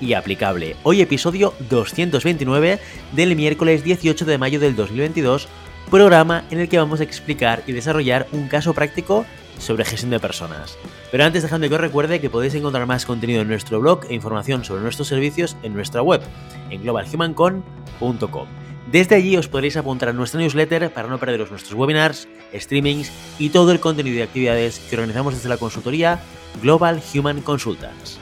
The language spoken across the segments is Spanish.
y aplicable. Hoy episodio 229 del miércoles 18 de mayo del 2022, programa en el que vamos a explicar y desarrollar un caso práctico sobre gestión de personas. Pero antes dejadme que os recuerde que podéis encontrar más contenido en nuestro blog e información sobre nuestros servicios en nuestra web, en globalhumancon.com. Desde allí os podréis apuntar a nuestra newsletter para no perderos nuestros webinars, streamings y todo el contenido y actividades que organizamos desde la consultoría Global Human Consultants.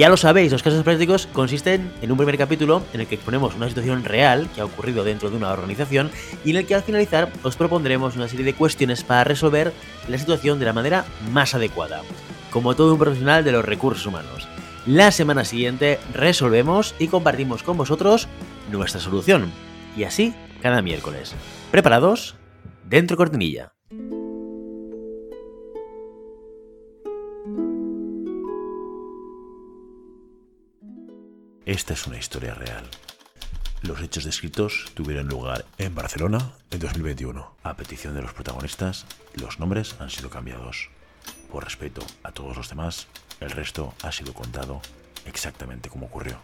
Ya lo sabéis, los casos prácticos consisten en un primer capítulo en el que exponemos una situación real que ha ocurrido dentro de una organización y en el que al finalizar os propondremos una serie de cuestiones para resolver la situación de la manera más adecuada, como todo un profesional de los recursos humanos. La semana siguiente resolvemos y compartimos con vosotros nuestra solución. Y así cada miércoles. ¿Preparados? Dentro cortinilla. Esta es una historia real. Los hechos descritos tuvieron lugar en Barcelona en 2021. A petición de los protagonistas, los nombres han sido cambiados. Por respeto a todos los demás, el resto ha sido contado exactamente como ocurrió.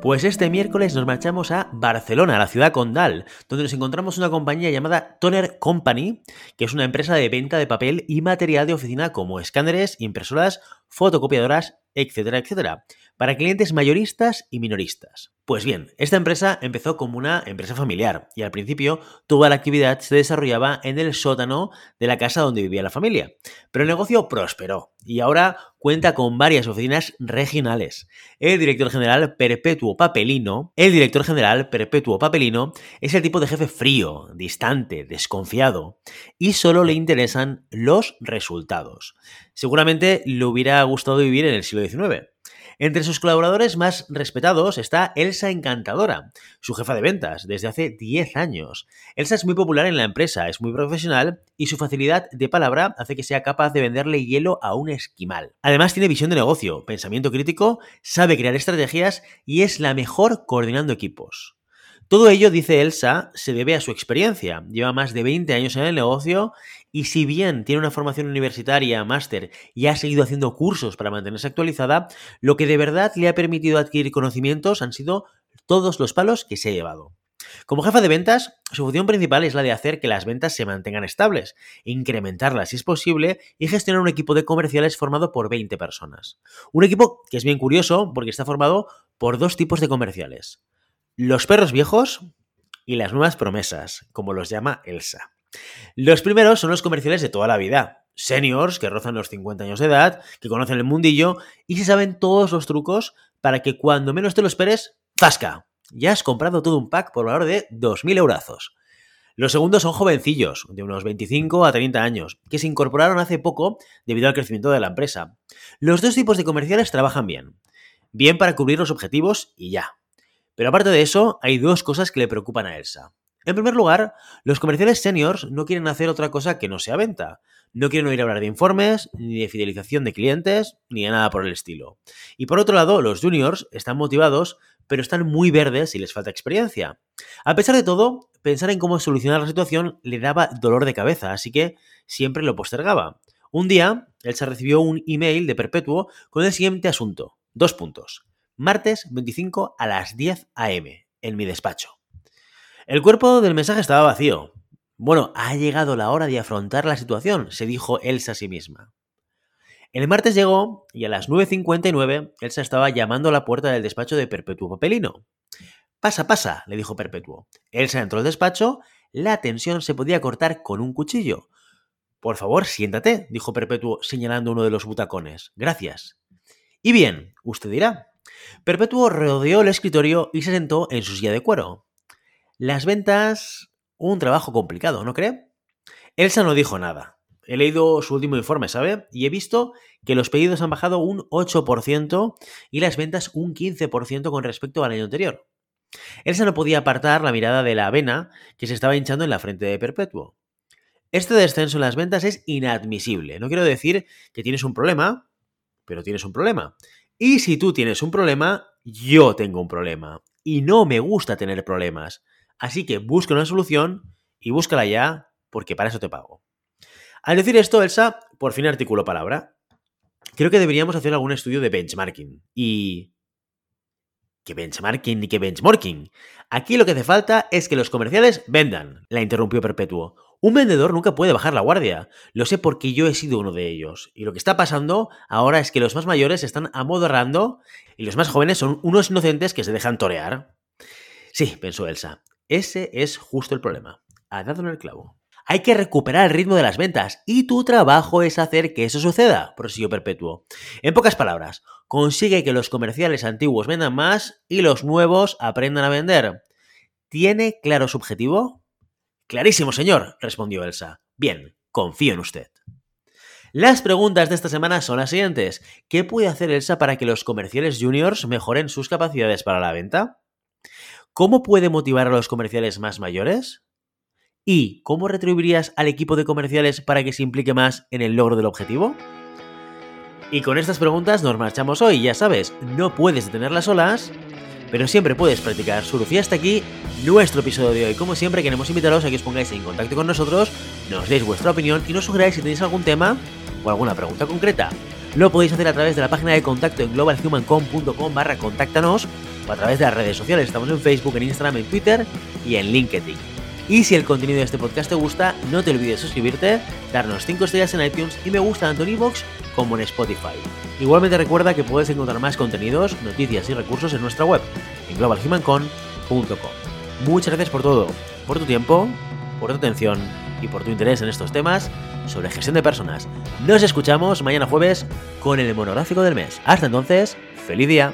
Pues este miércoles nos marchamos a Barcelona, la ciudad condal, donde nos encontramos una compañía llamada Toner Company, que es una empresa de venta de papel y material de oficina como escáneres, impresoras, fotocopiadoras, etcétera, etcétera para clientes mayoristas y minoristas. Pues bien, esta empresa empezó como una empresa familiar y al principio toda la actividad se desarrollaba en el sótano de la casa donde vivía la familia. Pero el negocio prosperó y ahora cuenta con varias oficinas regionales. El director general Perpetuo Papelino, el director general Perpetuo Papelino es el tipo de jefe frío, distante, desconfiado y solo le interesan los resultados. Seguramente le hubiera gustado vivir en el siglo XIX. Entre sus colaboradores más respetados está Elsa Encantadora, su jefa de ventas, desde hace 10 años. Elsa es muy popular en la empresa, es muy profesional y su facilidad de palabra hace que sea capaz de venderle hielo a un esquimal. Además tiene visión de negocio, pensamiento crítico, sabe crear estrategias y es la mejor coordinando equipos. Todo ello, dice Elsa, se debe a su experiencia. Lleva más de 20 años en el negocio y si bien tiene una formación universitaria, máster y ha seguido haciendo cursos para mantenerse actualizada, lo que de verdad le ha permitido adquirir conocimientos han sido todos los palos que se ha llevado. Como jefa de ventas, su función principal es la de hacer que las ventas se mantengan estables, incrementarlas si es posible y gestionar un equipo de comerciales formado por 20 personas. Un equipo que es bien curioso porque está formado por dos tipos de comerciales los perros viejos y las nuevas promesas, como los llama Elsa. Los primeros son los comerciales de toda la vida, seniors que rozan los 50 años de edad, que conocen el mundillo y se saben todos los trucos para que cuando menos te lo esperes, ¡zasca! Ya has comprado todo un pack por valor de 2.000 eurazos. Los segundos son jovencillos, de unos 25 a 30 años, que se incorporaron hace poco debido al crecimiento de la empresa. Los dos tipos de comerciales trabajan bien. Bien para cubrir los objetivos y ya. Pero aparte de eso, hay dos cosas que le preocupan a Elsa. En primer lugar, los comerciales seniors no quieren hacer otra cosa que no sea venta. No quieren oír hablar de informes, ni de fidelización de clientes, ni de nada por el estilo. Y por otro lado, los juniors están motivados, pero están muy verdes y les falta experiencia. A pesar de todo, pensar en cómo solucionar la situación le daba dolor de cabeza, así que siempre lo postergaba. Un día, Elsa recibió un email de Perpetuo con el siguiente asunto. Dos puntos martes 25 a las 10 a.m., en mi despacho. El cuerpo del mensaje estaba vacío. Bueno, ha llegado la hora de afrontar la situación, se dijo Elsa a sí misma. El martes llegó y a las 9.59 Elsa estaba llamando a la puerta del despacho de Perpetuo Papelino. Pasa, pasa, le dijo Perpetuo. Elsa entró al despacho, la tensión se podía cortar con un cuchillo. Por favor, siéntate, dijo Perpetuo señalando uno de los butacones. Gracias. Y bien, usted dirá, Perpetuo rodeó el escritorio y se sentó en su silla de cuero. Las ventas, un trabajo complicado, ¿no cree? Elsa no dijo nada. He leído su último informe, ¿sabe? Y he visto que los pedidos han bajado un 8% y las ventas un 15% con respecto al año anterior. Elsa no podía apartar la mirada de la avena que se estaba hinchando en la frente de Perpetuo. Este descenso en las ventas es inadmisible. No quiero decir que tienes un problema, pero tienes un problema. Y si tú tienes un problema, yo tengo un problema. Y no me gusta tener problemas. Así que busca una solución y búscala ya, porque para eso te pago. Al decir esto, Elsa por fin articuló palabra. Creo que deberíamos hacer algún estudio de benchmarking. Y... ¿Qué benchmarking ni qué benchmarking? Aquí lo que hace falta es que los comerciales vendan, la interrumpió Perpetuo. Un vendedor nunca puede bajar la guardia. Lo sé porque yo he sido uno de ellos. Y lo que está pasando ahora es que los más mayores están amodorrando y los más jóvenes son unos inocentes que se dejan torear. Sí, pensó Elsa. Ese es justo el problema. Ha dado en el clavo. Hay que recuperar el ritmo de las ventas y tu trabajo es hacer que eso suceda, prosiguió Perpetuo. En pocas palabras, consigue que los comerciales antiguos vendan más y los nuevos aprendan a vender. ¿Tiene claro su objetivo? Clarísimo, señor, respondió Elsa. Bien, confío en usted. Las preguntas de esta semana son las siguientes. ¿Qué puede hacer Elsa para que los comerciales juniors mejoren sus capacidades para la venta? ¿Cómo puede motivar a los comerciales más mayores? ¿Y cómo retribuirías al equipo de comerciales para que se implique más en el logro del objetivo? Y con estas preguntas nos marchamos hoy, ya sabes, no puedes detenerlas solas, pero siempre puedes practicar surf. Y hasta aquí nuestro episodio de hoy. Como siempre, queremos invitaros a que os pongáis en contacto con nosotros, nos deis vuestra opinión y nos sugeráis si tenéis algún tema o alguna pregunta concreta. Lo podéis hacer a través de la página de contacto en globalhumancom.com barra contáctanos o a través de las redes sociales. Estamos en Facebook, en Instagram, en Twitter y en LinkedIn. Y si el contenido de este podcast te gusta, no te olvides suscribirte, darnos 5 estrellas en iTunes y me gusta tanto en iVoox como en Spotify. Igualmente recuerda que puedes encontrar más contenidos, noticias y recursos en nuestra web, en globalhumancon.com. Muchas gracias por todo, por tu tiempo, por tu atención y por tu interés en estos temas sobre gestión de personas. Nos escuchamos mañana jueves con el monográfico del mes. Hasta entonces, feliz día.